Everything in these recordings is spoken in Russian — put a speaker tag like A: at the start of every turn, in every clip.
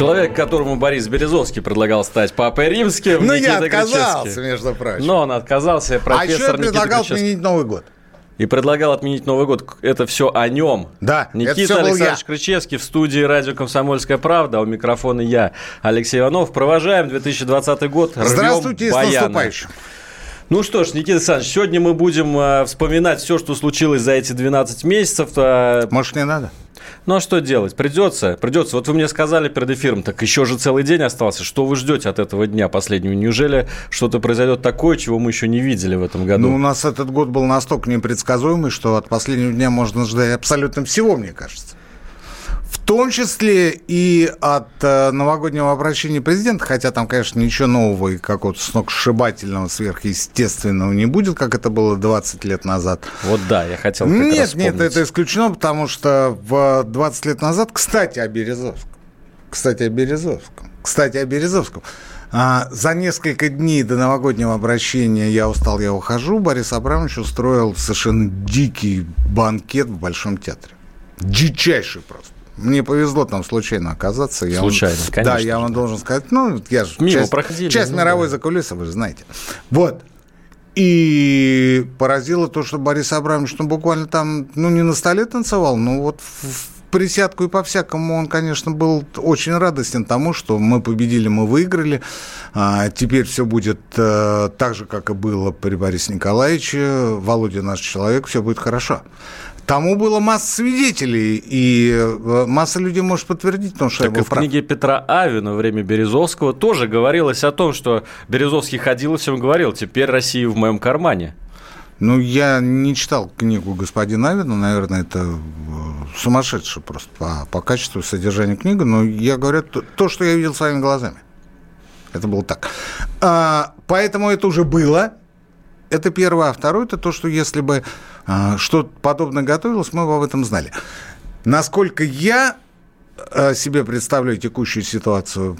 A: Человек, которому Борис Березовский предлагал стать папой римским.
B: Ну, я отказался,
A: Кричевский.
B: между прочим.
A: Но он отказался,
B: а
A: профессор
B: еще я предлагал
A: Кричевский.
B: отменить Новый год.
A: И предлагал отменить Новый год. Это все о нем.
B: Да, это
A: Никита
B: всё был
A: Александрович
B: я.
A: Кричевский в студии радио «Комсомольская правда». А у микрофона я, Алексей Иванов. Провожаем 2020 год. рвем
B: Здравствуйте и с
A: баяны.
B: наступающим.
A: Ну что ж, Никита Александрович, сегодня мы будем э, вспоминать все, что случилось за эти 12 месяцев. Э,
B: Может, не надо?
A: Ну а что делать? Придется, придется. Вот вы мне сказали перед эфиром, так еще же целый день остался. Что вы ждете от этого дня последнего? Неужели что-то произойдет такое, чего мы еще не видели в этом году?
B: Ну, у нас этот год был настолько непредсказуемый, что от последнего дня можно ждать абсолютно всего, мне кажется. В том числе и от э, новогоднего обращения президента, хотя там, конечно, ничего нового и какого-то сногсшибательного, сверхъестественного не будет, как это было 20 лет назад.
A: Вот да, я хотел как раз
B: Нет, нет,
A: вспомнить.
B: это исключено, потому что в 20 лет назад, кстати, о Березовском, кстати, о Березовском, кстати, о Березовском, А, за несколько дней до новогоднего обращения «Я устал, я ухожу» Борис Абрамович устроил совершенно дикий банкет в Большом театре. Дичайший просто. Мне повезло там случайно оказаться. Я вам-
A: Случайно, конечно
B: Да, я вам
A: же.
B: должен сказать. Ну, я же
A: Мимо
B: часть,
A: проходили,
B: часть
A: ну
B: мировой
A: да.
B: закулисы, вы же знаете. Вот. И поразило то, что Борис Абрамович, ну, буквально там, ну, не на столе танцевал, но вот в, присядку и по-всякому он, конечно, был очень радостен тому, что мы победили, мы выиграли. А, теперь все будет э, так же, как и было при Борисе Николаевиче. Володя наш человек, все будет хорошо. Тому было масса свидетелей, и э, масса людей может подтвердить, потому что
A: Так
B: я
A: и
B: был
A: в
B: прав.
A: книге Петра Авина время Березовского тоже говорилось о том, что Березовский ходил и всем говорил, теперь Россия в моем кармане.
B: Ну, я не читал книгу господина Авина, наверное, это э, сумасшедшее просто по, по качеству содержания книги, но я говорю то, то, что я видел своими глазами. Это было так. А, поэтому это уже было. Это первое. А второе, это то, что если бы а, что-то подобное готовилось, мы бы об этом знали. Насколько я э, себе представляю текущую ситуацию,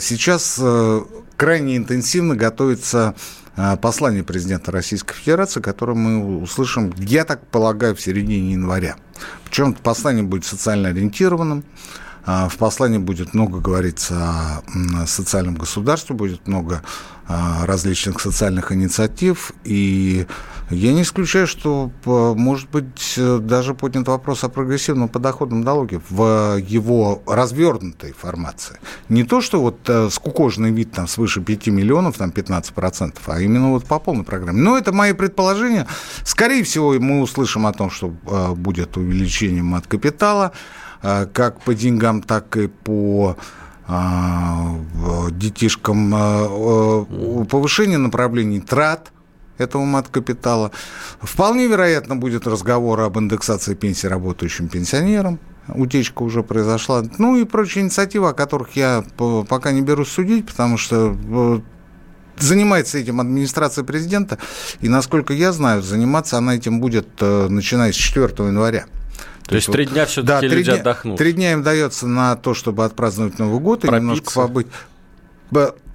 B: сейчас э, крайне интенсивно готовится э, послание президента Российской Федерации, которое мы услышим, я так полагаю, в середине января. Причем послание будет социально ориентированным, а, в послании будет много говориться о социальном государстве, будет много а, различных социальных инициатив. И я не исключаю, что, п- может быть, э, даже поднят вопрос о прогрессивном подоходном налоге в его развернутой формации. Не то, что вот э, скукоженный вид там свыше 5 миллионов, там 15%, а именно вот по полной программе. Но это мои предположения. Скорее всего, мы услышим о том, что э, будет увеличение мат капитала, как по деньгам, так и по а, детишкам а, повышение направлений трат этого мат-капитала. Вполне вероятно будет разговор об индексации пенсий работающим пенсионерам. Утечка уже произошла. Ну и прочие инициативы, о которых я по- пока не берусь судить, потому что э, занимается этим администрация президента, и, насколько я знаю, заниматься она этим будет, э, начиная с 4 января.
A: То есть три дня всё-таки
B: три
A: люди
B: дня-
A: отдохнут.
B: Три дня им дается на то, чтобы отпраздновать Новый год и
A: Пропиться.
B: немножко побыть.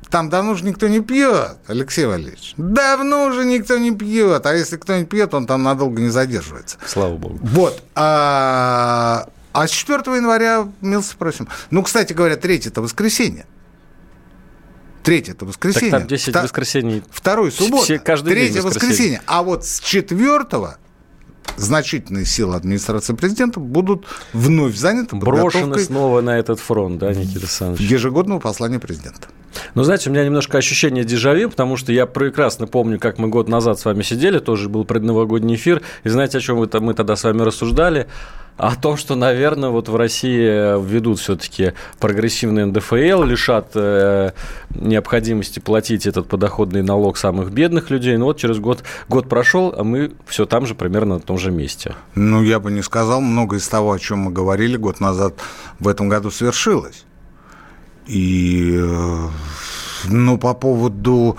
B: Там давно уже никто не пьет, Алексей Валерьевич. Давно уже никто не пьет. А если кто-нибудь пьет, он там надолго не задерживается.
A: Слава богу.
B: Вот. А, а с 4 января милости просим. Ну, кстати говоря, третье это воскресенье. Третье это воскресенье.
A: Так там 10
B: Вта-
A: воскресений.
B: Второй суббота.
A: Все- каждый день
B: Третье
A: воскресенье.
B: воскресенье. А вот с четвертого значительные силы администрации президента будут вновь заняты
A: Брошены снова на этот фронт, да, Никита Александрович?
B: ежегодного послания президента.
A: Ну, знаете, у меня немножко ощущение дежавю, потому что я прекрасно помню, как мы год назад с вами сидели, тоже был предновогодний эфир, и знаете, о чем мы, мы тогда с вами рассуждали? О том, что, наверное, вот в России введут все-таки прогрессивный НДФЛ, лишат э, необходимости платить этот подоходный налог самых бедных людей. Ну вот через год, год прошел, а мы все там же примерно на том же месте.
B: Ну, я бы не сказал, много из того, о чем мы говорили год назад, в этом году свершилось. И, э, ну, по поводу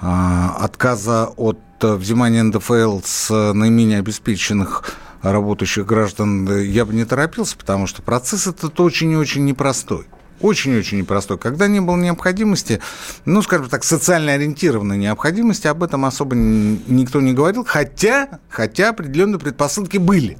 B: э, отказа от взимания НДФЛ с наименее обеспеченных работающих граждан я бы не торопился, потому что процесс этот очень и очень непростой. Очень-очень непростой. Когда не было необходимости, ну, скажем так, социально ориентированной необходимости, об этом особо никто не говорил, хотя, хотя определенные предпосылки были.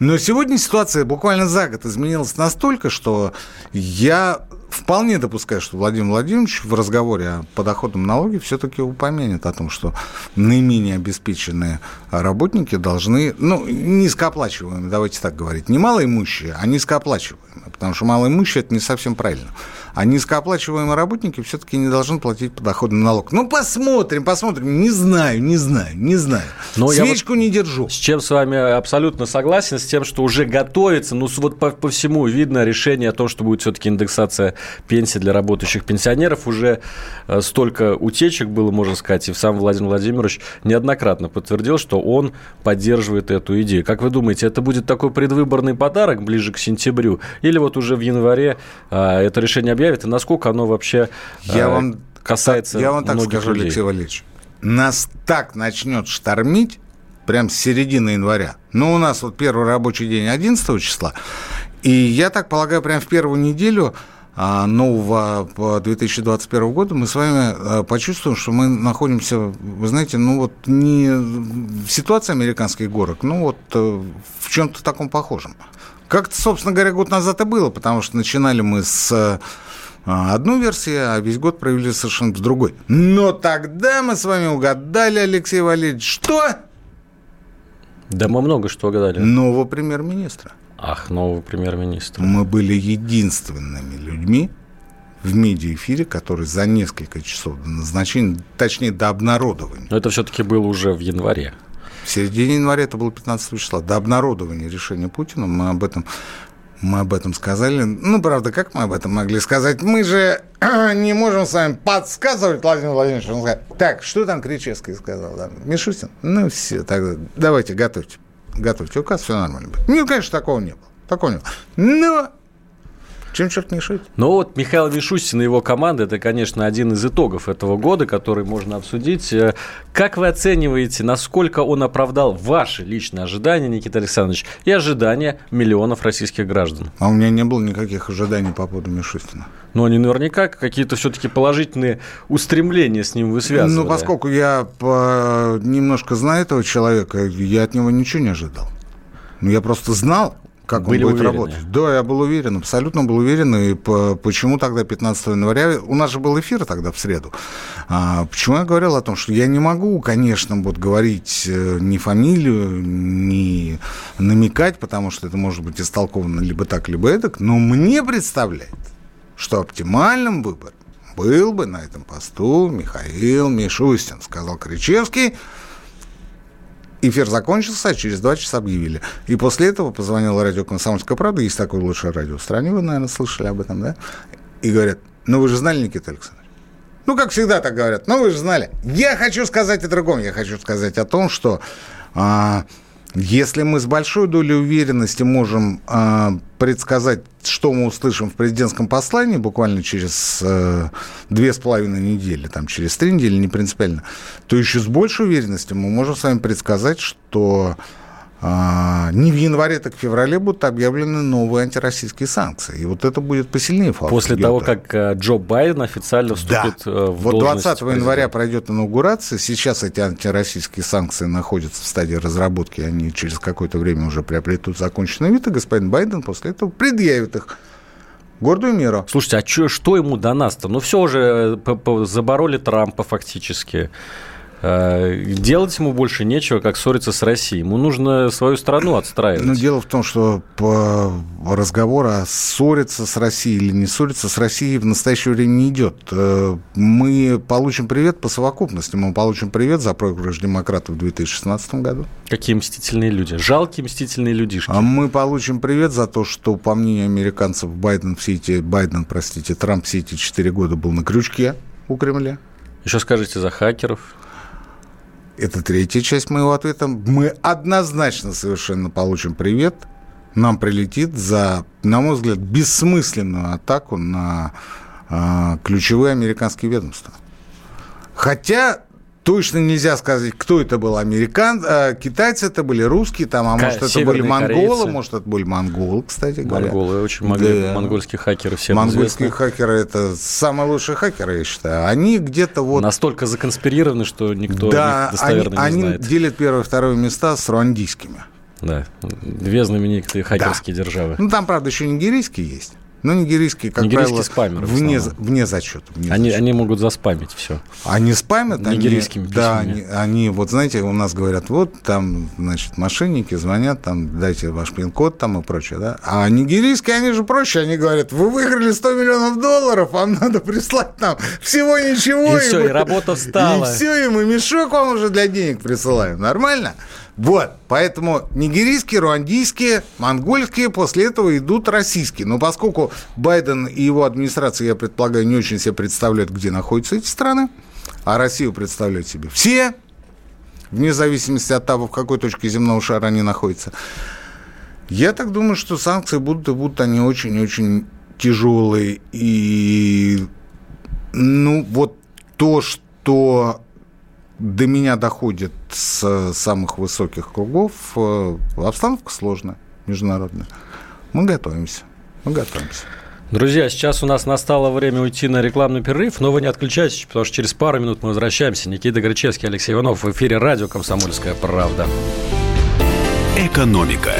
B: Но сегодня ситуация буквально за год изменилась настолько, что я вполне допускаю, что Владимир Владимирович в разговоре о подоходном налоге все-таки упомянет о том, что наименее обеспеченные работники должны, ну, низкооплачиваемые, давайте так говорить, не малоимущие, а низкооплачиваемые, потому что малоимущие – это не совсем правильно а низкооплачиваемые работники все-таки не должны платить подоходный налог. Ну, посмотрим, посмотрим. Не знаю, не знаю, не знаю. Но Свечку
A: вот
B: не держу.
A: С чем с вами абсолютно согласен, с тем, что уже готовится, ну, вот по, по всему видно решение о том, что будет все-таки индексация пенсии для работающих пенсионеров. Уже э, столько утечек было, можно сказать, и сам Владимир Владимирович неоднократно подтвердил, что он поддерживает эту идею. Как вы думаете, это будет такой предвыборный подарок ближе к сентябрю? Или вот уже в январе а, это решение объявит, и насколько оно вообще
B: я э, вам, касается Я вам так скажу, людей. Алексей Валерьевич, нас так начнет штормить, прям с середины января. Ну, у нас вот первый рабочий день 11 числа, и я так полагаю, прям в первую неделю а, нового 2021 года мы с вами э, почувствуем, что мы находимся, вы знаете, ну вот не в ситуации американских горок, ну вот э, в чем-то таком похожем. Как-то, собственно говоря, год назад и было, потому что начинали мы с а, одну версию, а весь год провели совершенно с другой. Но тогда мы с вами угадали, Алексей Валерьевич, что?
A: Да мы много что угадали.
B: Нового премьер-министра.
A: Ах, нового премьер-министра.
B: Мы были единственными людьми в медиаэфире, который за несколько часов до назначения, точнее, до обнародования.
A: Но это все-таки было уже в январе.
B: В середине января, это было 15 числа, до обнародования решения Путина, мы об этом мы об этом сказали. Ну, правда, как мы об этом могли сказать? Мы же не можем с вами подсказывать, Владимир Владимирович. Он сказал, так, что там Кричевский сказал? Да? Мишустин? Ну, все, тогда давайте, готовьте. Готовьте указ, все нормально будет. Ну, конечно, такого не было. Такого не было. Но чем черт не?
A: Ну вот Михаил Мишустин и его команда, это, конечно, один из итогов этого года, который можно обсудить. Э, как вы оцениваете, насколько он оправдал ваши личные ожидания, Никита Александрович, и ожидания миллионов российских граждан?
B: А у меня не было никаких ожиданий по поводу Мишустина.
A: Но они наверняка какие-то все-таки положительные устремления с ним вы связывали.
B: Ну, поскольку я по... немножко знаю этого человека, я от него ничего не ожидал. Ну, я просто знал, как Были он будет уверены. работать. Да, я был уверен, абсолютно был уверен. И по, почему тогда 15 января... У нас же был эфир тогда в среду. А, почему я говорил о том, что я не могу, конечно, вот говорить э, ни фамилию, ни намекать, потому что это может быть истолковано либо так, либо эдак, но мне представляет, что оптимальным выбором был бы на этом посту Михаил Мишустин, сказал Кричевский, Эфир закончился, а через два часа объявили. И после этого позвонил радио «Комсомольская правда», есть такое лучшее радио в стране, вы, наверное, слышали об этом, да? И говорят, ну вы же знали, Никита Александрович? Ну, как всегда так говорят, ну вы же знали. Я хочу сказать о другом, я хочу сказать о том, что а, если мы с большой долей уверенности можем э, предсказать, что мы услышим в президентском послании буквально через э, две с половиной недели, там, через три недели, не принципиально, то еще с большей уверенностью мы можем с вами предсказать, что не в январе, так в феврале будут объявлены новые антироссийские санкции. И вот это будет посильнее
A: факт. После того, как э, Джо Байден официально вступит да. Э, в
B: Вот 20 президента. января пройдет инаугурация. Сейчас эти антироссийские санкции находятся в стадии разработки. Они через какое-то время уже приобретут законченный вид. И господин Байден после этого предъявит их гордую меру.
A: Слушайте, а чё, что ему до нас-то? Ну, все уже э, забороли Трампа фактически. Э, делать ему больше нечего, как ссориться с Россией. Ему нужно свою страну отстраивать.
B: Но дело в том, что по разговору о ссориться с Россией или не ссориться с Россией в настоящее время не идет. Э, мы получим привет по совокупности. Мы получим привет за проигрыш демократов в 2016 году.
A: Какие мстительные люди. Жалкие мстительные людишки.
B: А мы получим привет за то, что, по мнению американцев, Байден все эти, Байден, простите, Трамп все эти четыре года был на крючке у Кремля.
A: Еще скажите за хакеров.
B: Это третья часть моего ответа. Мы однозначно совершенно получим привет. Нам прилетит за, на мой взгляд, бессмысленную атаку на э, ключевые американские ведомства. Хотя Точно нельзя сказать, кто это был, американ, э, китайцы это были, русские там, а может это были монголы, корейцы. может это были монголы, кстати
A: говоря. Монголы, очень могли, да. монгольские хакеры все
B: Монгольские известны. хакеры это самые лучшие хакеры, я считаю. Они где-то вот...
A: Настолько законспирированы, что никто да, их достоверно
B: они,
A: не знает.
B: они делят первое и второе места с руандийскими.
A: Да, две знаменитые хакерские да. державы.
B: Ну, там, правда, еще нигерийские есть. Ну, нигерийские, как нигерийские правило, спамеры, вне, вне зачета. Вне
A: они, зачета. они могут заспамить все.
B: Они спамят?
A: Нигерийскими
B: они, Да, они, они, вот знаете, у нас говорят, вот там, значит, мошенники звонят, там, дайте ваш пин-код там и прочее, да. А нигерийские, они же проще, они говорят, вы выиграли 100 миллионов долларов, вам надо прислать нам всего ничего.
A: И, и все, и работа встала.
B: И все, и мы мешок вам уже для денег присылаем. Нормально? Вот, поэтому нигерийские, руандийские, монгольские, после этого идут российские. Но поскольку Байден и его администрация, я предполагаю, не очень себе представляют, где находятся эти страны, а Россию представляют себе все, вне зависимости от того, в какой точке земного шара они находятся, я так думаю, что санкции будут, и будут они очень-очень тяжелые. И, ну, вот то, что до меня доходит с самых высоких кругов, э, обстановка сложная, международная. Мы готовимся, мы готовимся.
A: Друзья, сейчас у нас настало время уйти на рекламный перерыв, но вы не отключайтесь, потому что через пару минут мы возвращаемся. Никита Гречевский, Алексей Иванов в эфире радио «Комсомольская правда».
C: Экономика.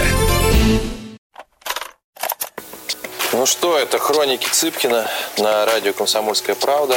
D: Ну что, это хроники Цыпкина на радио «Комсомольская правда».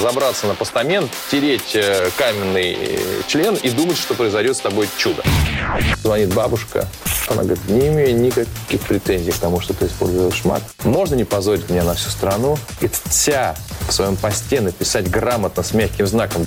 D: Забраться на постамент, тереть э, каменный э, член и думать, что произойдет с тобой чудо. Звонит бабушка. Она говорит, не имею никаких претензий к тому, что ты используешь мат. Можно не позорить меня на всю страну и вся в своем посте написать грамотно с мягким знаком.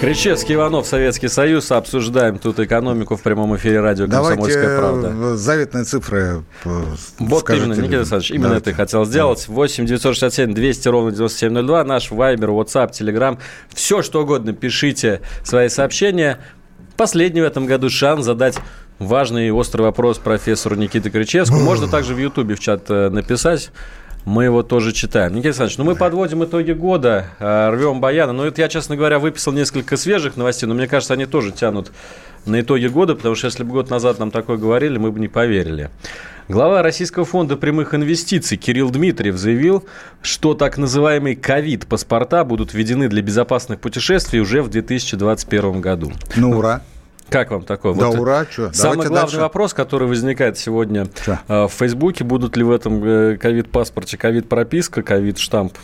A: Кричевский, Иванов, Советский Союз. Обсуждаем тут экономику в прямом эфире радио «Комсомольская правда».
B: Давайте заветные цифры
A: Вот именно, Никита Александрович, именно Давайте. это хотел сделать. 8 967 200 ровно 9702. Наш Вайбер, WhatsApp, Telegram. Все, что угодно, пишите свои сообщения. Последний в этом году шанс задать важный и острый вопрос профессору Никите Кричевскому. Можно также в Ютубе в чат э, написать мы его тоже читаем. Никита Александрович, ну мы подводим итоги года, э, рвем баяны. Ну, это я, честно говоря, выписал несколько свежих новостей, но мне кажется, они тоже тянут на итоги года, потому что если бы год назад нам такое говорили, мы бы не поверили. Глава Российского фонда прямых инвестиций Кирилл Дмитриев заявил, что так называемые ковид-паспорта будут введены для безопасных путешествий уже в 2021 году.
B: Ну, ура!
A: Как вам такое?
B: Да вот ура, что?
A: Самый Давайте главный дальше. вопрос, который возникает сегодня что? Э, в Фейсбуке, будут ли в этом э, ковид-паспорте ковид-прописка, ковид-штамп?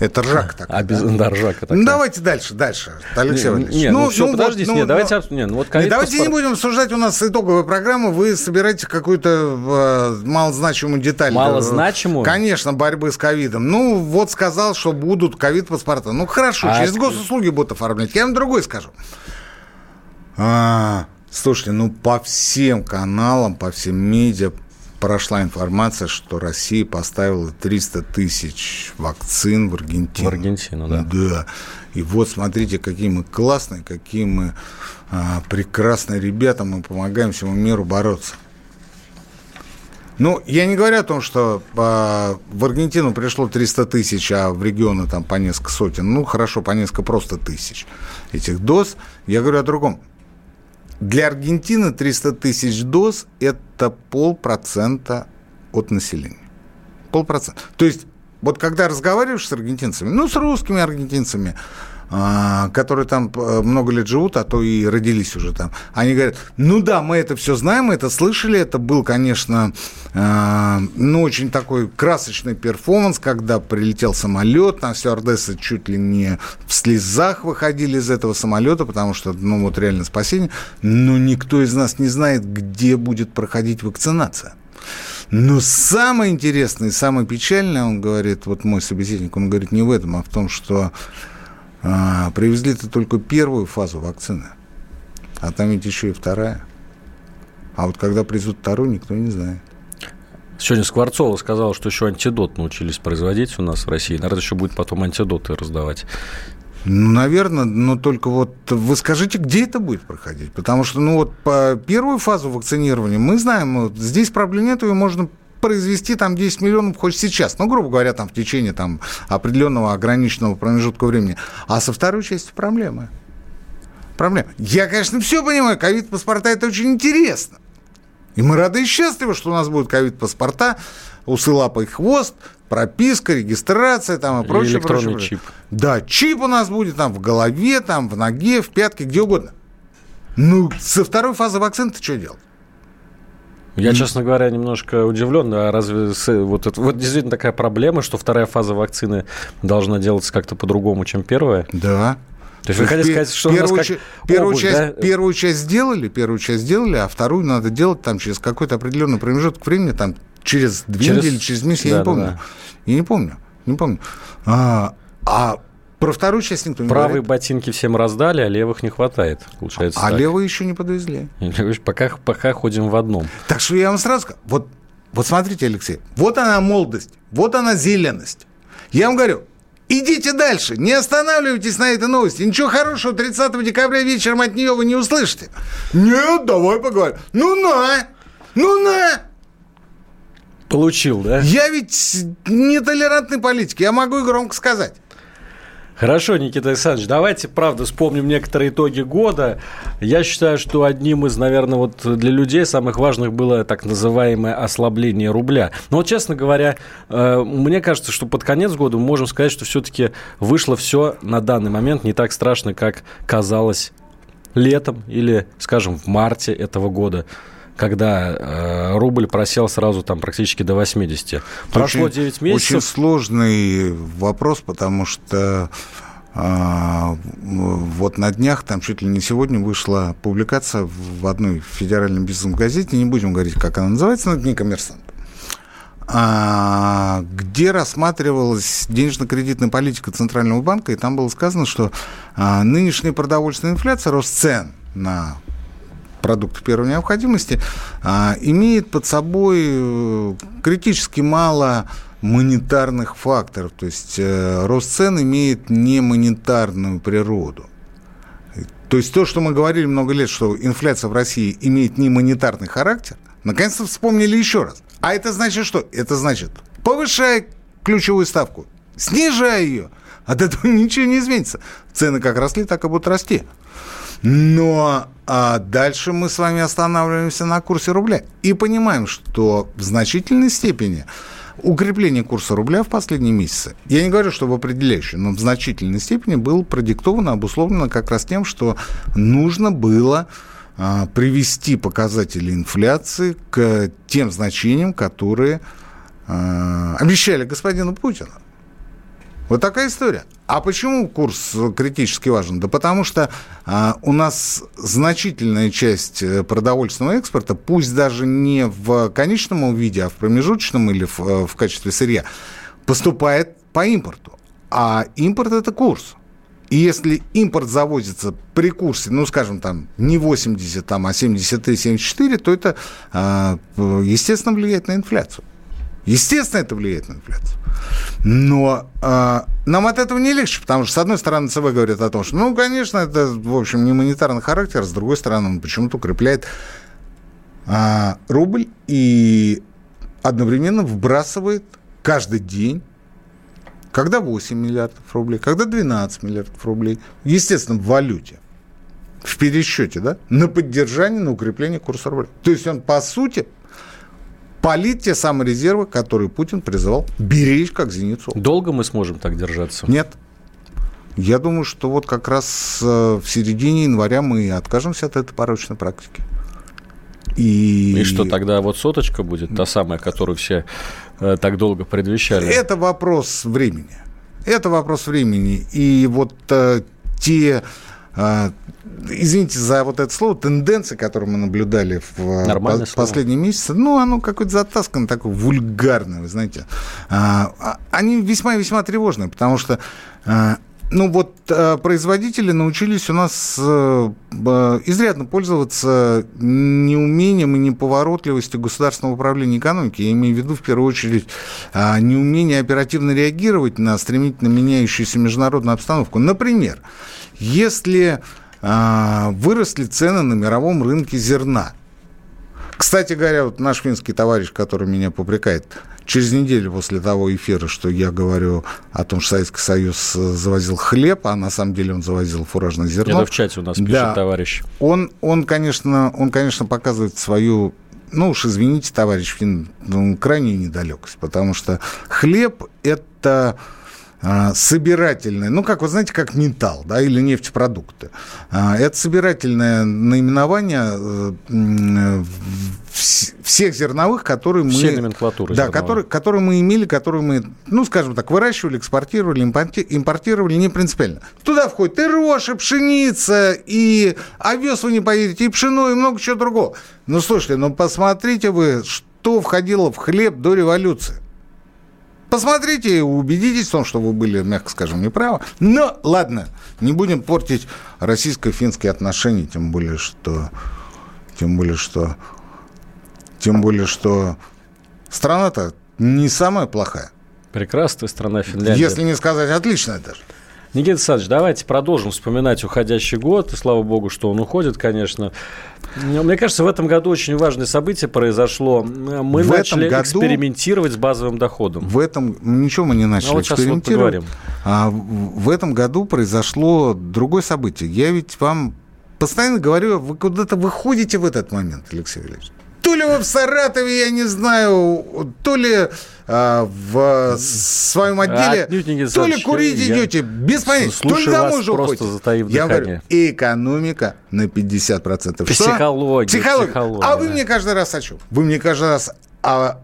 B: Это ржака такая. А,
A: без... да? ржака такая.
B: Ну, давайте дальше, дальше,
A: Алексей не, Не, ну, ну все, ну, подождите, вот, ну, нет, давайте... Ну,
B: не, ну, вот не, давайте паспорт... не будем обсуждать у нас итоговую программу, вы собираете какую-то э, малозначимую деталь.
A: Малозначимую?
B: Конечно, борьбы с ковидом. Ну, вот сказал, что будут ковид-паспорта. Ну, хорошо, а через госуслуги будут оформлять. Я вам другой скажу. А, слушайте, ну по всем каналам, по всем медиа прошла информация, что Россия поставила 300 тысяч вакцин в Аргентину.
A: В Аргентину, да.
B: Да. И вот смотрите, какие мы классные, какие мы а, прекрасные ребята, мы помогаем всему миру бороться. Ну, я не говорю о том, что а, в Аргентину пришло 300 тысяч, а в регионы там по несколько сотен. Ну, хорошо, по несколько просто тысяч этих доз. Я говорю о другом. Для Аргентины 300 тысяч доз – это полпроцента от населения. Полпроцента. То есть, вот когда разговариваешь с аргентинцами, ну, с русскими аргентинцами, которые там э, много лет живут, а то и родились уже там, они говорят, ну да, мы это все знаем, мы это слышали, это был, конечно, а, ну, очень такой красочный перформанс, когда прилетел самолет, там стюардессы чуть ли не в слезах выходили из этого самолета, потому что, ну, вот реально спасение, но никто из нас не знает, где будет проходить вакцинация. Но самое интересное и самое печальное, он говорит, вот мой собеседник, он говорит не в этом, а в том, что а, привезли-то только первую фазу вакцины, а там ведь еще и вторая. А вот когда привезут вторую, никто не знает.
A: Сегодня Скворцова сказала, что еще антидот научились производить у нас в России. Наверное, еще будет потом антидоты раздавать.
B: Ну, наверное, но только вот вы скажите, где это будет проходить? Потому что, ну, вот по первую фазу вакцинирования мы знаем, вот, здесь проблем нет, ее можно произвести там 10 миллионов хоть сейчас, ну, грубо говоря, там в течение там, определенного ограниченного промежутка времени. А со второй частью проблемы. Проблема. Я, конечно, все понимаю, ковид-паспорта – это очень интересно. И мы рады и счастливы, что у нас будут ковид-паспорта, усы, лапы и хвост, прописка, регистрация там и прочее.
A: электронный
B: прочее,
A: чип.
B: Да, чип у нас будет там в голове, там в ноге, в пятке, где угодно. Ну, со второй фазы вакцины ты что делать?
A: Я, честно говоря, немножко удивлен. А разве вот, это, вот действительно такая проблема, что вторая фаза вакцины должна делаться как-то по-другому, чем первая?
B: Да.
A: То есть вы хотите сказать, что первую, у нас как
B: первую,
A: обувь,
B: часть,
A: да?
B: первую часть сделали, первую часть сделали, а вторую надо делать там через какой-то определенный промежуток времени, там через две
A: Через-
B: недели, через месяц, я
A: да,
B: не помню.
A: да, да.
B: Я не помню, не помню. А, а про вторую часть никто не
A: Правые
B: говорит.
A: ботинки всем раздали, а левых не хватает, получается
B: А
A: так.
B: левые еще не подвезли.
A: Пока, пока ходим в одном.
B: Так что я вам сразу скажу, вот, вот смотрите, Алексей, вот она молодость, вот она зеленость. Я вам говорю, идите дальше, не останавливайтесь на этой новости. Ничего хорошего 30 декабря вечером от нее вы не услышите. Нет, давай поговорим. Ну на, ну на.
A: Получил, да?
B: Я ведь нетолерантный политик, я могу и громко сказать.
A: Хорошо, Никита Александрович, давайте, правда, вспомним некоторые итоги года. Я считаю, что одним из, наверное, вот для людей самых важных было так называемое ослабление рубля. Но вот, честно говоря, э, мне кажется, что под конец года мы можем сказать, что все-таки вышло все на данный момент не так страшно, как казалось летом или, скажем, в марте этого года когда э, рубль просел сразу там практически до 80. Прошло
B: Очень-
A: 9 месяцев.
B: Очень сложный вопрос, потому что а, вот на днях, там чуть ли не сегодня вышла публикация в одной федеральной бизнес-газете, не будем говорить, как она называется, но это не коммерсант, а, где рассматривалась денежно-кредитная политика Центрального банка, и там было сказано, что а, нынешняя продовольственная инфляция, рост цен на продукты первой необходимости, а, имеет под собой э, критически мало монетарных факторов. То есть э, рост цен имеет не монетарную природу. То есть то, что мы говорили много лет, что инфляция в России имеет не монетарный характер, наконец-то вспомнили еще раз. А это значит что? Это значит, повышай ключевую ставку, снижай ее. От этого ничего не изменится. Цены как росли, так и будут расти. Но а дальше мы с вами останавливаемся на курсе рубля и понимаем, что в значительной степени укрепление курса рубля в последние месяцы, я не говорю, что в определяющей, но в значительной степени было продиктовано, обусловлено как раз тем, что нужно было а, привести показатели инфляции к тем значениям, которые а, обещали господину Путину. Вот такая история. А почему курс критически важен? Да потому что а, у нас значительная часть э, продовольственного экспорта, пусть даже не в конечном виде, а в промежуточном или в, э, в качестве сырья, поступает по импорту. А импорт – это курс. И если импорт завозится при курсе, ну, скажем, там, не 80, там, а 73-74, то это, а, естественно, влияет на инфляцию. Естественно, это влияет на инфляцию. Но а, нам от этого не легче, потому что, с одной стороны, ЦБ говорит о том, что, ну, конечно, это, в общем, не монетарный характер, с другой стороны, он почему-то укрепляет а, рубль и одновременно вбрасывает каждый день когда 8 миллиардов рублей, когда 12 миллиардов рублей, естественно, в валюте, в пересчете, да, на поддержание, на укрепление курса рубля. То есть он, по сути, палит те самые резервы, которые Путин призывал беречь как зеницу.
A: Долго мы сможем так держаться?
B: Нет. Я думаю, что вот как раз э, в середине января мы откажемся от этой порочной практики.
A: И... И что тогда вот соточка будет, та самая, которую все э, так долго предвещали?
B: Это вопрос времени. Это вопрос времени. И вот э, те извините за вот это слово, тенденции, которые мы наблюдали в э, по последние месяцы, ну, оно какое-то затасканное, такое вульгарное, вы знаете. А, а, они весьма-весьма тревожные, потому что а, ну вот производители научились у нас э, изрядно пользоваться неумением и неповоротливостью государственного управления экономики. Я имею в виду в первую очередь неумение оперативно реагировать на стремительно меняющуюся международную обстановку. Например, если э, выросли цены на мировом рынке зерна, кстати говоря, вот наш финский товарищ, который меня попрекает, через неделю после того эфира, что я говорю о том, что Советский Союз завозил хлеб, а на самом деле он завозил фуражное зерно.
A: Это в чате у нас пишет да, товарищ.
B: Он, он, конечно, он, конечно, показывает свою ну уж извините, товарищ Фин, ну, крайнюю недалекость, потому что хлеб – это а, собирательное, ну, как вы знаете, как металл, да, или нефтепродукты. А, это собирательное наименование э, всех зерновых, которые мы...
A: Все номенклатуры
B: Да, которые, которые мы имели, которые мы, ну, скажем так, выращивали, экспортировали, импортировали, не принципиально. Туда входит и рожь, и пшеница, и овес, вы не поверите, и пшено, и много чего другого. Ну, слушайте, ну, посмотрите вы, что входило в хлеб до революции. Посмотрите и убедитесь в том, что вы были, мягко скажем, неправы. Но ладно, не будем портить российско-финские отношения, тем более, что... Тем более, что... Тем более, что страна-то не самая плохая.
A: Прекрасная страна Финляндия.
B: Если не сказать отличная даже.
A: Никита Александрович, давайте продолжим вспоминать уходящий год. И слава богу, что он уходит, конечно. Мне кажется, в этом году очень важное событие произошло. Мы в начали году, экспериментировать с базовым доходом.
B: В этом ничего мы не начали а вот экспериментировать. Вот а в этом году произошло другое событие. Я ведь вам постоянно говорю, вы куда-то выходите в этот момент, Алексей Валерьевич. То ли в Саратове, я не знаю, то ли а, в своем отделе, а, то ли курить идете, без понятия, то ли домой же уходите. Я говорю, экономика на 50%.
A: Психология,
B: Психология. Психология. А вы мне каждый раз о чем? Вы мне каждый раз о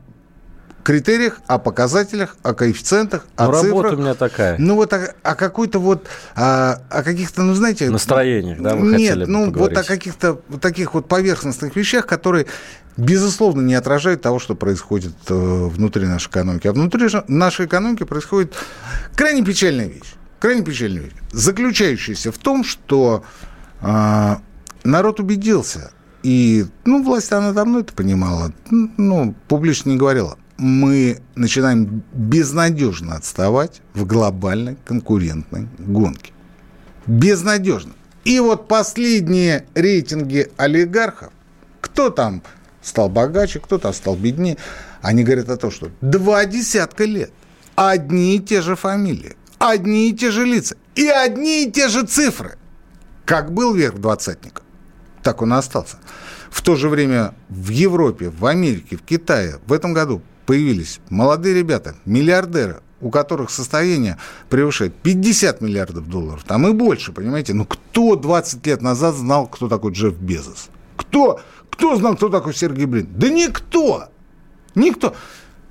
B: критериях, о показателях, о коэффициентах, о ну, цифрах.
A: работа у меня такая.
B: Ну, вот о, о какой-то вот, о, о каких-то, ну, знаете...
A: Настроениях, да,
B: вы Нет, ну, поговорить. вот о каких-то вот таких вот поверхностных вещах, которые, безусловно, не отражают того, что происходит э, внутри нашей экономики. А внутри нашей экономики происходит крайне печальная вещь. Крайне печальная вещь. Заключающаяся в том, что э, народ убедился, и, ну, власть, она давно это понимала, ну, публично не говорила мы начинаем безнадежно отставать в глобальной конкурентной гонке. Безнадежно. И вот последние рейтинги олигархов, кто там стал богаче, кто там стал беднее, они говорят о том, что два десятка лет, одни и те же фамилии, одни и те же лица и одни и те же цифры. Как был верх двадцатника, так он и остался. В то же время в Европе, в Америке, в Китае в этом году появились молодые ребята, миллиардеры, у которых состояние превышает 50 миллиардов долларов, там и больше, понимаете? Ну, кто 20 лет назад знал, кто такой Джефф Безос? Кто? Кто знал, кто такой Сергей Брин? Да никто! Никто.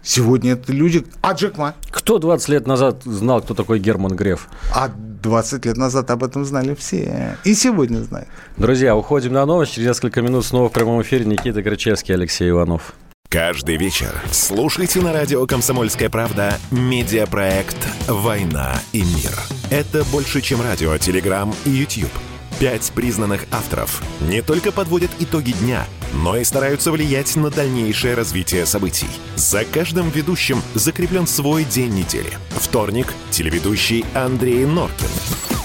B: Сегодня это люди... А Джек Ма?
A: Кто 20 лет назад знал, кто такой Герман Греф?
B: А 20 лет назад об этом знали все. И сегодня знают.
A: Друзья, уходим на новость. Через несколько минут снова в прямом эфире Никита Крычевский, Алексей Иванов.
C: Каждый вечер слушайте на радио «Комсомольская правда» медиапроект «Война и мир». Это больше, чем радио, телеграм и YouTube. Пять признанных авторов не только подводят итоги дня, но и стараются влиять на дальнейшее развитие событий. За каждым ведущим закреплен свой день недели. Вторник – телеведущий Андрей Норкин.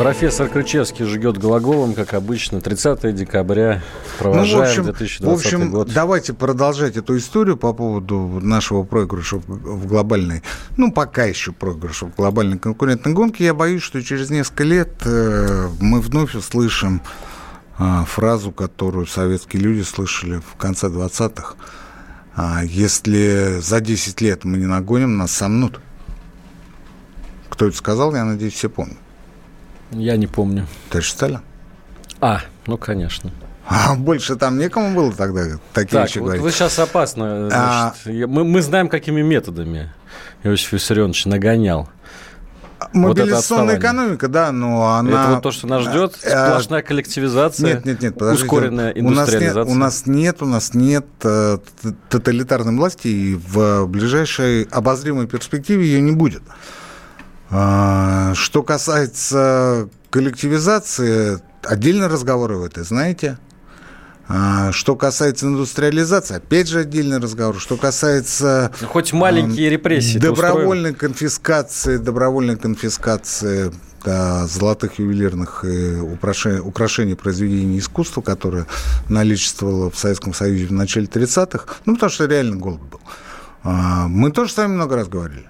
A: Профессор Крычевский жгет глаголом, как обычно, 30 декабря. Провожаем ну, в общем, 2020
B: в общем,
A: год.
B: давайте продолжать эту историю по поводу нашего проигрыша в глобальной, ну, пока еще проигрыша в глобальной конкурентной гонке. Я боюсь, что через несколько лет э, мы вновь услышим э, фразу, которую советские люди слышали в конце 20-х. А если за 10 лет мы не нагоним, нас сомнут. Кто это сказал, я надеюсь, все помнят.
A: Я не помню.
B: Товарищ Сталин?
A: А, ну, конечно.
B: А больше там некому было тогда такие
A: так,
B: вещи
A: вот
B: говорить?
A: вы сейчас опасно. А. Значит, а... мы, мы знаем, какими методами Иосиф Виссарионович нагонял.
B: Мобилизационная вот экономика, да, но она...
A: Это вот то, что нас ждет, э, сплошная коллективизация,
B: нет, нет, нет, подождите.
A: ускоренная индустриализация.
B: У нас нет, у нас нет, у нас нет тоталитарной власти, и в ближайшей обозримой перспективе ее не будет. А, что касается коллективизации, отдельный разговор в этой, знаете. А, что касается индустриализации, опять же отдельный разговор. Что касается...
A: Ну, хоть маленькие репрессии.
B: Добровольной конфискации, добровольной конфискации да, золотых ювелирных украшений, украшений произведений искусства, которое наличествовало в Советском Союзе в начале 30-х, ну, потому что реально голод был. А, мы тоже с вами много раз говорили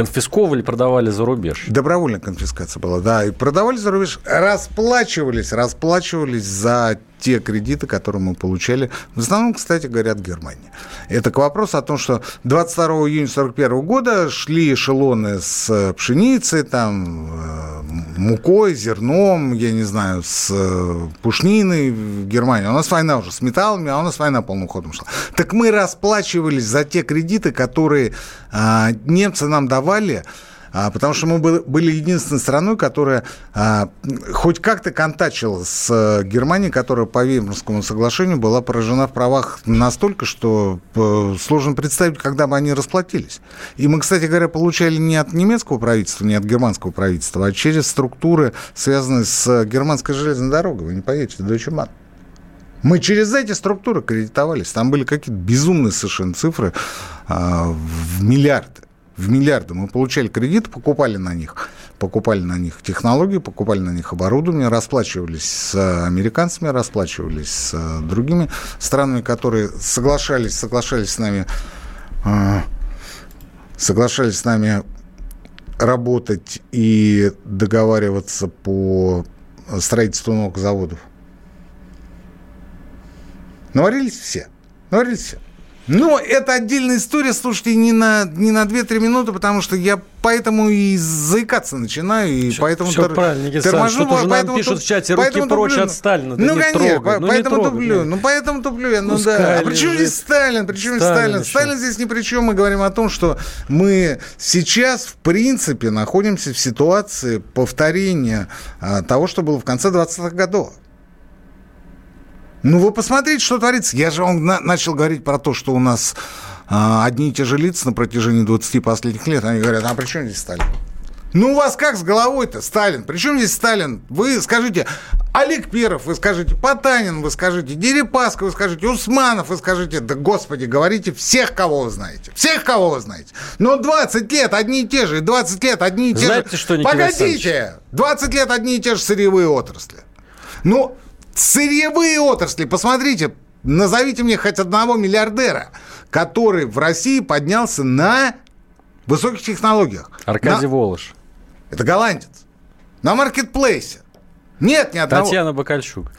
A: конфисковывали, продавали за рубеж.
B: Добровольная конфискация была, да. И продавали за рубеж, расплачивались, расплачивались за те кредиты, которые мы получали. В основном, кстати, говорят, Германия. Это к вопросу о том, что 22 июня 1941 года шли эшелоны с пшеницей, там, э, мукой, зерном, я не знаю, с э, пушниной в Германии. У нас война уже с металлами, а у нас война полным ходом шла. Так мы расплачивались за те кредиты, которые а, немцы нам давали, потому что мы были единственной страной, которая а, хоть как-то контачила с э, Германией, которая по Веймарскому соглашению была поражена в правах настолько, что э, сложно представить, когда бы они расплатились. И мы, кстати говоря, получали не от немецкого правительства, не от германского правительства, а через структуры, связанные с германской железной дорогой. Вы не поверите, Deutsche Bahn. Мы через эти структуры кредитовались. Там были какие-то безумные совершенно цифры а, в миллиарды в миллиарды. Мы получали кредиты, покупали на них, покупали на них технологии, покупали на них оборудование, расплачивались с американцами, расплачивались с другими странами, которые соглашались, соглашались с нами, а, соглашались с нами работать и договариваться по строительству новых заводов. Наварились все. Наварились все. Но это отдельная история, слушайте, не на, не на 2-3 минуты, потому что я поэтому и заикаться начинаю, и
A: все,
B: поэтому...
A: Все тор... правильно, торможу, что-то уже нам пишут в чате, руки прочь туплю. от Сталина, да
B: ну,
A: не
B: конечно,
A: трогай,
B: по- ну, поэтому не трогай, туплю, ну, поэтому туплю я, ну, ну да. А при чем здесь Сталин, при чем Сталин? Сталин, Сталин здесь ни при чем, мы говорим о том, что мы сейчас, в принципе, находимся в ситуации повторения а, того, что было в конце 20-х годов. Ну, вы посмотрите, что творится. Я же вам на- начал говорить про то, что у нас а, одни и те же лица на протяжении 20 последних лет. Они говорят, а при чем здесь Сталин? Ну, у вас как с головой-то, Сталин? Причем здесь Сталин? Вы скажите, Олег Перов, вы скажите, Потанин, вы скажите, Дерипаска, вы скажите, Усманов, вы скажите, да, господи, говорите всех, кого вы знаете. Всех, кого вы знаете. Но 20 лет одни и те же, 20 лет одни и те
A: Знаете,
B: же...
A: что, Никита
B: Погодите! 20 лет одни и те же сырьевые отрасли. Ну, Сырьевые отрасли, посмотрите, назовите мне хоть одного миллиардера, который в России поднялся на высоких технологиях.
A: Аркадий
B: на...
A: Волош.
B: Это голландец. На маркетплейсе. Нет ни одного.
A: Татьяна Бакальчук.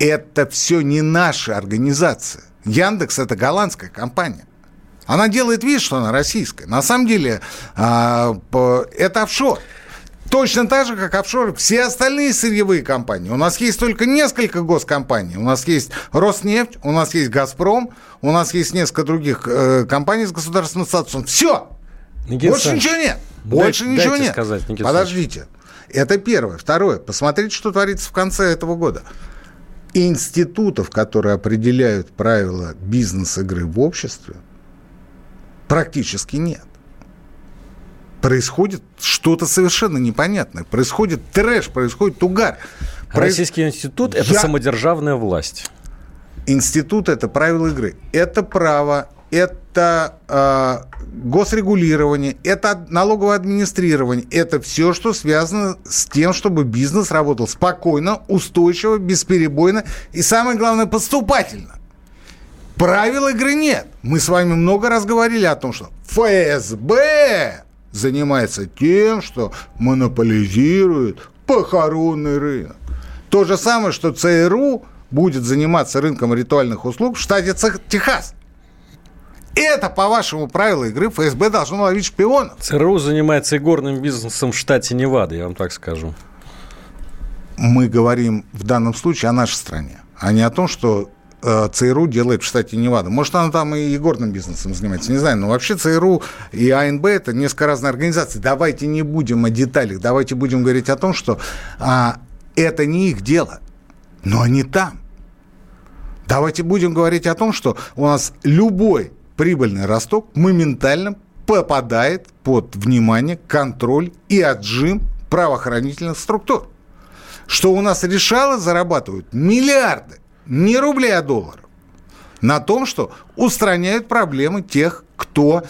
B: Это все не наша организация. Яндекс – это голландская компания. Она делает вид, что она российская. На самом деле, а, это офшор. Точно так же, как офшоры, все остальные сырьевые компании. У нас есть только несколько госкомпаний. У нас есть Роснефть, у нас есть Газпром, у нас есть несколько других э, компаний с государственным статусом. Все! Никита Больше Александрович, ничего нет. Больше дайте, ничего дайте нет. Сказать, Никита Подождите. Это первое. Второе. Посмотрите, что творится в конце этого года. Институтов, которые определяют правила бизнес-игры в обществе, практически нет происходит что-то совершенно непонятное. Происходит трэш, происходит угар.
A: Российский институт – это Я... самодержавная власть.
B: Институт – это правила игры. Это право, это э, госрегулирование, это налоговое администрирование. Это все, что связано с тем, чтобы бизнес работал спокойно, устойчиво, бесперебойно и, самое главное, поступательно. Правил игры нет. Мы с вами много раз говорили о том, что ФСБ занимается тем, что монополизирует похоронный рынок. То же самое, что ЦРУ будет заниматься рынком ритуальных услуг в штате Техас. Это, по вашему правилу игры, ФСБ должно ловить шпионов.
A: ЦРУ занимается игорным бизнесом в штате Невада, я вам так скажу.
B: Мы говорим в данном случае о нашей стране, а не о том, что ЦРУ делает в штате Невада. Может, она там и игорным бизнесом занимается, не знаю. Но вообще ЦРУ и АНБ – это несколько разные организации. Давайте не будем о деталях, давайте будем говорить о том, что а, это не их дело, но они там. Давайте будем говорить о том, что у нас любой прибыльный росток моментально попадает под внимание, контроль и отжим правоохранительных структур. Что у нас решало зарабатывают миллиарды не рублей, а долларов, на том, что устраняют проблемы тех, кто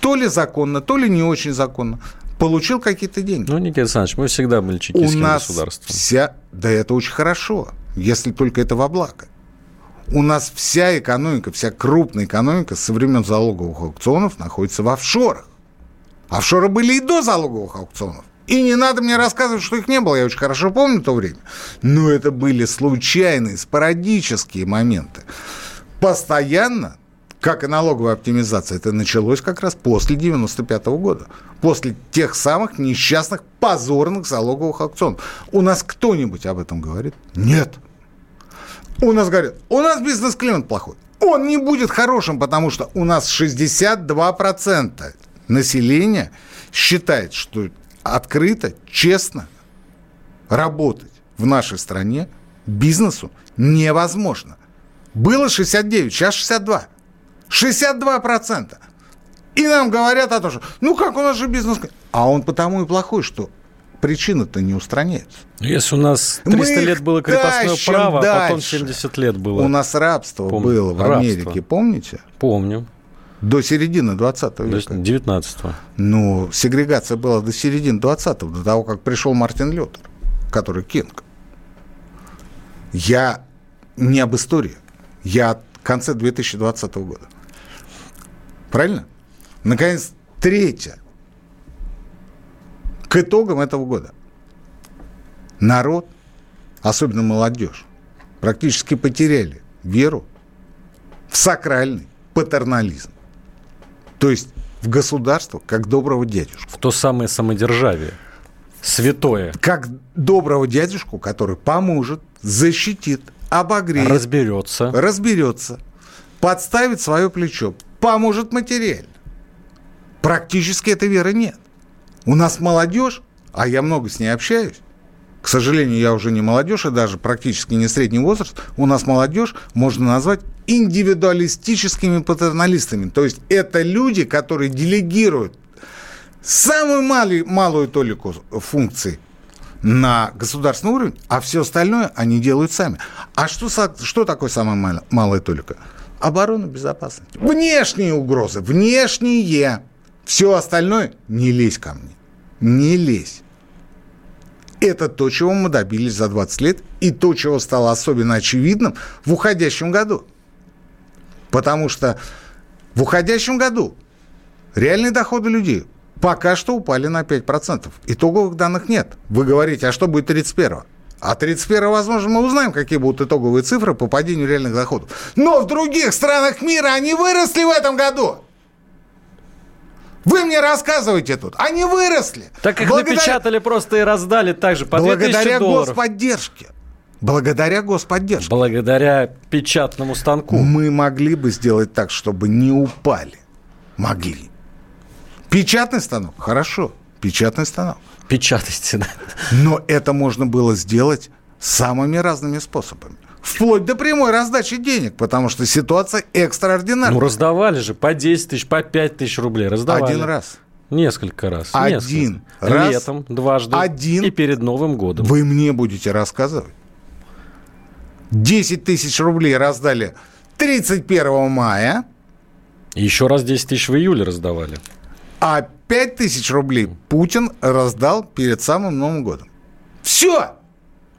B: то ли законно, то ли не очень законно получил какие-то деньги.
A: Ну, Никита Александрович, мы всегда были чекистским
B: У нас государством. Вся... Да это очень хорошо, если только это во благо. У нас вся экономика, вся крупная экономика со времен залоговых аукционов находится в офшорах. Офшоры были и до залоговых аукционов. И не надо мне рассказывать, что их не было, я очень хорошо помню то время. Но это были случайные, спорадические моменты. Постоянно как и налоговая оптимизация, это началось как раз после 95 -го года. После тех самых несчастных, позорных залоговых аукционов. У нас кто-нибудь об этом говорит? Нет. У нас говорят, у нас бизнес-климат плохой. Он не будет хорошим, потому что у нас 62% населения считает, что открыто, честно работать в нашей стране бизнесу невозможно. Было 69, сейчас 62. 62 процента. И нам говорят о том, что ну как у нас же бизнес... А он потому и плохой, что причина-то не устраняется.
A: Ну, если у нас 300 Мы лет было крепостное право, дальше. а потом 70 лет было.
B: У нас рабство Пом... было в Америке, рабство. помните?
A: Помню.
B: До середины 20 века.
A: До 19-го.
B: Ну, сегрегация была до середины 20-го, до того, как пришел Мартин Лютер, который Кинг. Я не об истории. Я о конце 2020 года. Правильно? Наконец, третье. К итогам этого года. Народ, особенно молодежь, практически потеряли веру в сакральный патернализм. То есть в государство, как доброго дядюшку.
A: В то самое самодержавие. Святое.
B: Как доброго дядюшку, который поможет, защитит, обогреет.
A: Разберется.
B: Разберется. Подставит свое плечо. Поможет материально. Практически этой веры нет. У нас молодежь, а я много с ней общаюсь, к сожалению, я уже не молодежь, и даже практически не средний возраст. У нас молодежь можно назвать индивидуалистическими патерналистами. То есть это люди, которые делегируют самую малую, малую толику функций на государственный уровень, а все остальное они делают сами. А что, что такое самая малая, малая толика? Оборона, безопасность. Внешние угрозы, внешние. Все остальное не лезь ко мне. Не лезь. Это то, чего мы добились за 20 лет, и то, чего стало особенно очевидным в уходящем году. Потому что в уходящем году реальные доходы людей пока что упали на 5%. Итоговых данных нет. Вы говорите, а что будет 31-го? А 31 возможно, мы узнаем, какие будут итоговые цифры по падению реальных доходов. Но в других странах мира они выросли в этом году. Вы мне рассказываете тут. Они выросли.
A: Так их Благодаря... напечатали просто и раздали так же по
B: Благодаря
A: долларов.
B: господдержке. Благодаря господдержке.
A: Благодаря печатному станку.
B: Мы могли бы сделать так, чтобы не упали. Могли. Печатный станок? Хорошо. Печатный станок.
A: Печатайте, да.
B: Но это можно было сделать самыми разными способами. Вплоть до прямой раздачи денег, потому что ситуация экстраординарная. Ну,
A: раздавали же по 10 тысяч, по 5 тысяч рублей. Раздавали.
B: Один раз.
A: Несколько раз.
B: Один
A: несколько. раз. Летом, дважды.
B: Один.
A: И перед Новым годом.
B: Вы мне будете рассказывать. 10 тысяч рублей раздали 31 мая.
A: Еще раз 10 тысяч в июле раздавали.
B: А 5 тысяч рублей Путин раздал перед самым Новым годом. Все!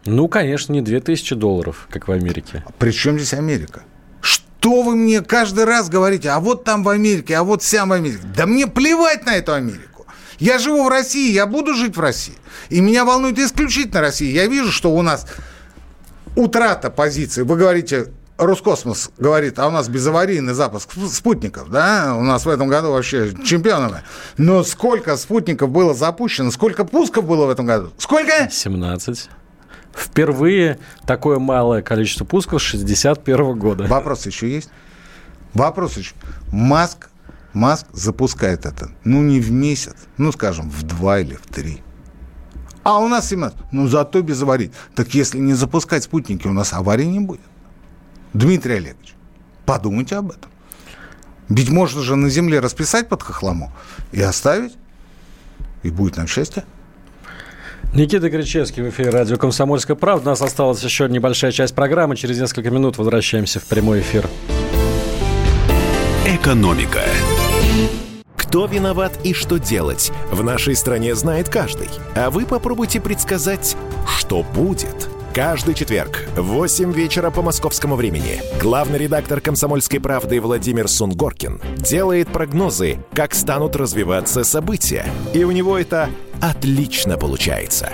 A: Ну, конечно, не 2000 долларов, как в Америке.
B: При чем здесь Америка? Что вы мне каждый раз говорите, а вот там в Америке, а вот вся в Америке? Да мне плевать на эту Америку. Я живу в России, я буду жить в России. И меня волнует исключительно Россия. Я вижу, что у нас утрата позиции. Вы говорите, Роскосмос говорит, а у нас безаварийный запуск спутников, да, у нас в этом году вообще чемпионами. Но сколько спутников было запущено, сколько пусков было в этом году? Сколько?
A: 17. Впервые такое малое количество пусков с 61 года.
B: Вопрос еще есть? Вопрос еще. Маск, Маск запускает это, ну, не в месяц, ну, скажем, в два или в три. А у нас 17. Ну, зато без аварий. Так если не запускать спутники, у нас аварий не будет. Дмитрий Олегович, подумайте об этом. Ведь можно же на земле расписать под хохлому и оставить, и будет нам счастье.
A: Никита Кричевский в эфире радио «Комсомольская правда». У нас осталась еще небольшая часть программы. Через несколько минут возвращаемся в прямой эфир.
C: Экономика. Кто виноват и что делать, в нашей стране знает каждый. А вы попробуйте предсказать, что будет – Каждый четверг в 8 вечера по московскому времени главный редактор «Комсомольской правды» Владимир Сунгоркин делает прогнозы, как станут развиваться события. И у него это отлично получается.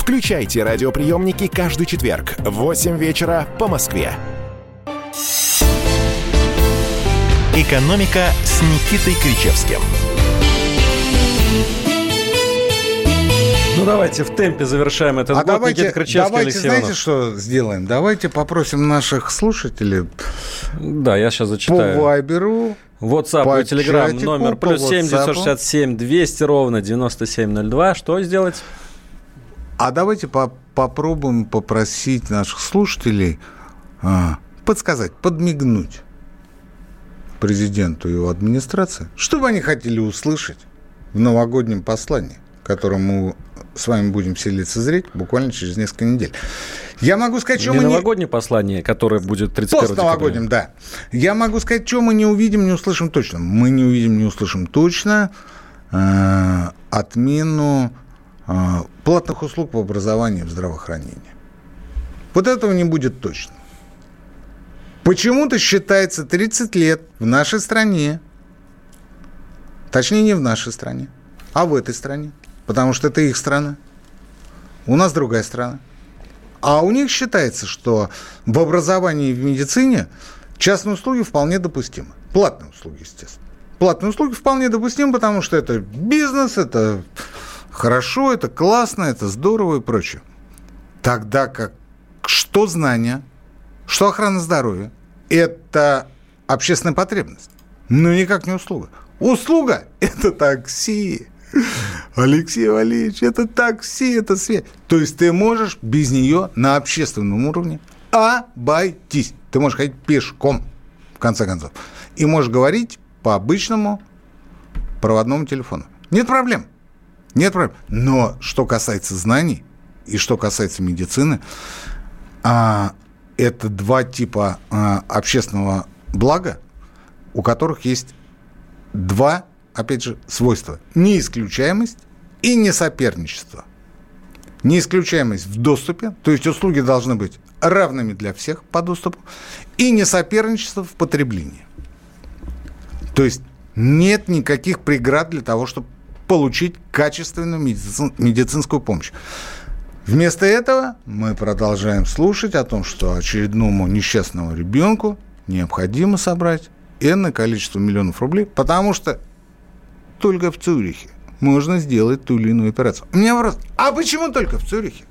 C: Включайте радиоприемники каждый четверг в 8 вечера по Москве. «Экономика» с Никитой Кричевским.
A: Ну, давайте в темпе завершаем этот а год.
B: Давайте, Никита Кричевский, давайте Алексей знаете, что сделаем? Давайте попросим наших слушателей
A: да, я сейчас зачитаю.
B: По Вайберу
A: WhatsApp и Telegram номер плюс 7 967 200 ровно 9702. Что сделать?
B: А давайте по попробуем попросить наших слушателей а, подсказать, подмигнуть президенту и его администрации, что бы они хотели услышать в новогоднем послании, которым мы с вами будем все лицезреть буквально через несколько недель. Я могу сказать, что
A: не
B: мы
A: новогоднее не... послание, которое будет 31
B: Пост новогодним, да. Я могу сказать, что мы не увидим, не услышим точно. Мы не увидим, не услышим точно э, отмену э, платных услуг в образовании и в здравоохранении. Вот этого не будет точно. Почему-то считается 30 лет в нашей стране, точнее не в нашей стране, а в этой стране, потому что это их страна. У нас другая страна. А у них считается, что в образовании и в медицине частные услуги вполне допустимы. Платные услуги, естественно. Платные услуги вполне допустимы, потому что это бизнес, это хорошо, это классно, это здорово и прочее. Тогда как что знания, что охрана здоровья, это общественная потребность, но никак не услуга. Услуга – это такси. Алексей Валерьевич, это такси, это свет. То есть ты можешь без нее на общественном уровне обойтись. Ты можешь ходить пешком, в конце концов. И можешь говорить по обычному проводному телефону. Нет проблем. Нет проблем. Но что касается знаний и что касается медицины, а, это два типа а, общественного блага, у которых есть два, опять же, свойства. Неисключаемость и несоперничество. Неисключаемость в доступе, то есть услуги должны быть равными для всех по доступу, и несоперничество в потреблении. То есть нет никаких преград для того, чтобы получить качественную медицин, медицинскую помощь. Вместо этого мы продолжаем слушать о том, что очередному несчастному ребенку необходимо собрать энное количество миллионов рублей, потому что только в Цюрихе можно сделать ту или иную операцию. У меня вопрос, а почему только в Цюрихе?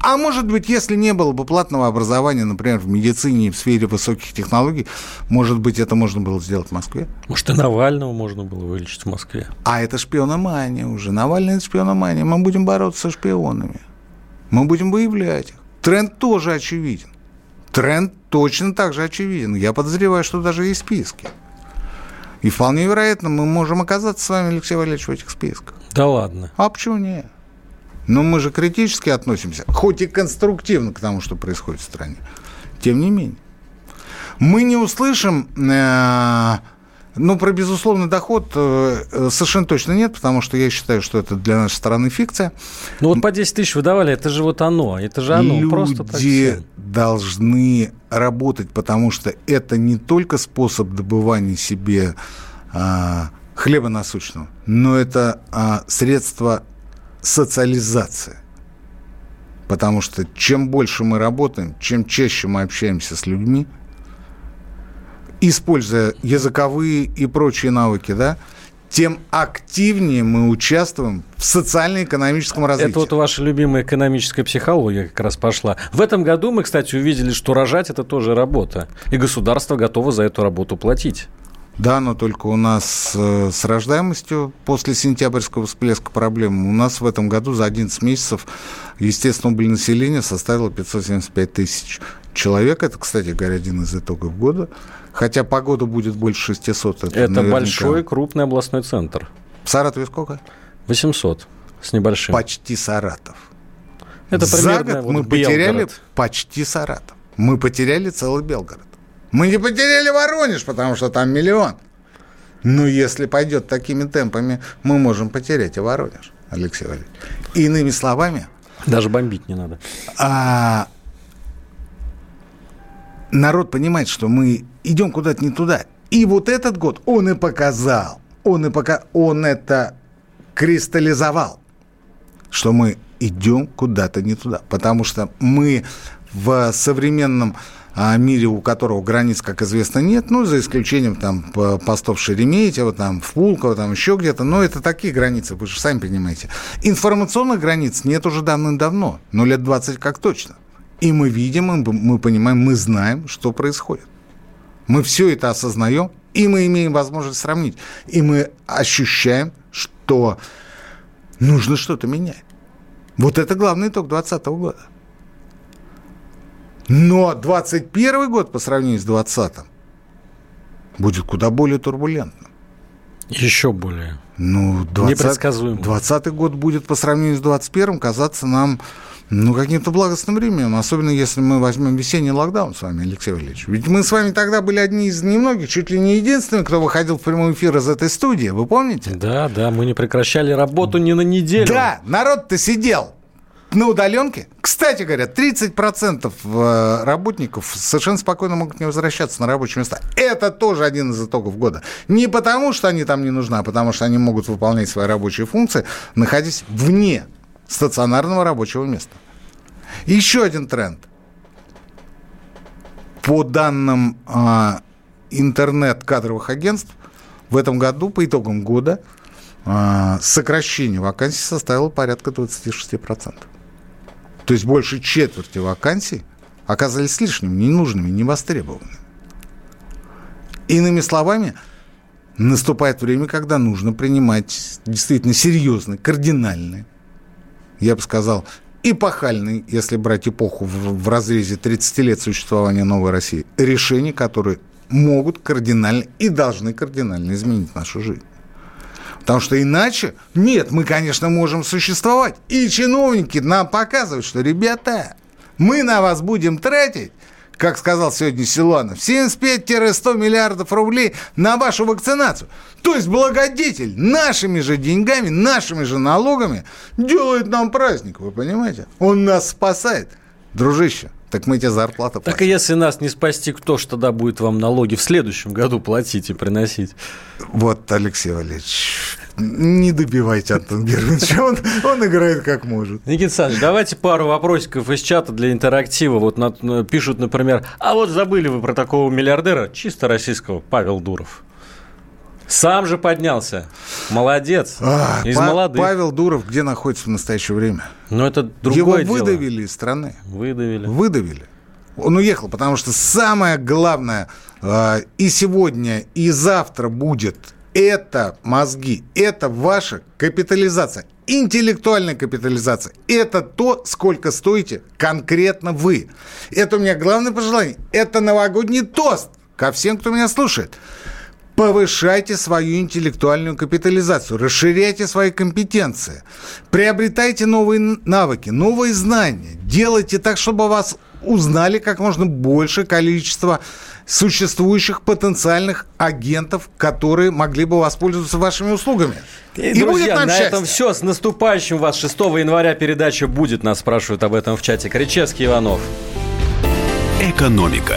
B: А может быть, если не было бы платного образования, например, в медицине и в сфере высоких технологий, может быть, это можно было сделать в Москве?
A: Может, и Навального можно было вылечить в Москве?
B: А это шпиономания уже. Навальный – это шпиономания. Мы будем бороться со шпионами. Мы будем выявлять их. Тренд тоже очевиден. Тренд точно так же очевиден. Я подозреваю, что даже есть списки. И вполне вероятно, мы можем оказаться с вами, Алексей Валерьевич, в этих списках.
A: Да ладно.
B: А почему нет? Но мы же критически относимся, хоть и конструктивно к тому, что происходит в стране. Тем не менее. Мы не услышим, э, ну, про безусловный доход э, совершенно точно нет, потому что я считаю, что это для нашей страны фикция.
A: Ну, вот по 10 тысяч выдавали, это же вот оно, это же оно,
B: Люди
A: просто так
B: должны работать, потому что это не только способ добывания себе а, хлеба насущного, но это а, средство социализация. Потому что чем больше мы работаем, чем чаще мы общаемся с людьми, используя языковые и прочие навыки, да, тем активнее мы участвуем в социально-экономическом развитии.
A: Это вот ваша любимая экономическая психология как раз пошла. В этом году мы, кстати, увидели, что рожать – это тоже работа. И государство готово за эту работу платить.
B: Да, но только у нас э, с рождаемостью после сентябрьского всплеска проблем у нас в этом году за 11 месяцев естественный убыль населения составило 575 тысяч человек. Это, кстати говоря, один из итогов года. Хотя погода будет больше 600.
A: Это, это большой, крупный областной центр.
B: В Саратове сколько?
A: 800 с небольшим.
B: Почти Саратов.
A: Это
B: За год вот мы Белгород. потеряли почти Саратов. Мы потеряли целый Белгород. Мы не потеряли Воронеж, потому что там миллион. Но если пойдет такими темпами, мы можем потерять и Воронеж, Алексей Валерьевич. Иными словами...
A: Даже бомбить не надо.
B: А, народ понимает, что мы идем куда-то не туда. И вот этот год он и показал, он и пока он это кристаллизовал, что мы идем куда-то не туда. Потому что мы в современном а мире, у которого границ, как известно, нет, ну, за исключением там постов Шереметьево, там, в Пулково, там еще где-то, но это такие границы, вы же сами понимаете. Информационных границ нет уже давным-давно, но лет 20 как точно. И мы видим, мы понимаем, мы знаем, что происходит. Мы все это осознаем, и мы имеем возможность сравнить. И мы ощущаем, что нужно что-то менять. Вот это главный итог 2020 года. Но 21 год по сравнению с 20 будет куда более турбулентным.
A: Еще более.
B: Ну, 20,
A: Непредсказуемым.
B: 20 год будет по сравнению с 21 казаться нам ну, каким-то благостным временем, особенно если мы возьмем весенний локдаун с вами, Алексей Валерьевич. Ведь мы с вами тогда были одни из немногих, чуть ли не единственные, кто выходил в прямой эфир из этой студии, вы помните?
A: Да, да, мы не прекращали работу ни на неделю.
B: Да, народ-то сидел на удаленке. Кстати говоря, 30% э, работников совершенно спокойно могут не возвращаться на рабочие места. Это тоже один из итогов года. Не потому, что они там не нужны, а потому, что они могут выполнять свои рабочие функции, находясь вне стационарного рабочего места. Еще один тренд. По данным э, интернет-кадровых агентств, в этом году, по итогам года, э, сокращение вакансий составило порядка 26%. То есть больше четверти вакансий оказались лишними, ненужными, невостребованными. Иными словами, наступает время, когда нужно принимать действительно серьезные, кардинальные, я бы сказал, эпохальные, если брать эпоху в, в разрезе 30 лет существования новой России, решения, которые могут кардинально и должны кардинально изменить нашу жизнь. Потому что иначе, нет, мы, конечно, можем существовать. И чиновники нам показывают, что, ребята, мы на вас будем тратить как сказал сегодня Силуанов, 75-100 миллиардов рублей на вашу вакцинацию. То есть благодетель нашими же деньгами, нашими же налогами делает нам праздник, вы понимаете? Он нас спасает. Дружище, так мы тебе зарплату
A: платим. Так и если нас не спасти, кто ж тогда будет вам налоги в следующем году платить и приносить?
B: Вот, Алексей Валерьевич, не добивайте Антон Германовича, он, он играет как может.
A: Никита Александрович, давайте пару вопросиков из чата для интерактива. Вот на, пишут, например, а вот забыли вы про такого миллиардера, чисто российского, Павел Дуров. Сам же поднялся. Молодец. А, из
B: па-
A: молодых.
B: Павел Дуров где находится в настоящее время?
A: Ну, это другое
B: Его выдавили дело. из страны.
A: Выдавили.
B: Выдавили. Он уехал, потому что самое главное э, и сегодня, и завтра будет это мозги, это ваша капитализация, интеллектуальная капитализация. Это то, сколько стоите конкретно вы. Это у меня главное пожелание. Это новогодний тост ко всем, кто меня слушает. Повышайте свою интеллектуальную капитализацию, расширяйте свои компетенции, приобретайте новые навыки, новые знания, делайте так, чтобы вас узнали как можно больше количество существующих потенциальных агентов, которые могли бы воспользоваться вашими услугами.
A: И, и друзья, на счастье. этом все. С наступающим вас 6 января передача будет. Нас спрашивают об этом в чате. Кричевский Иванов.
C: Экономика.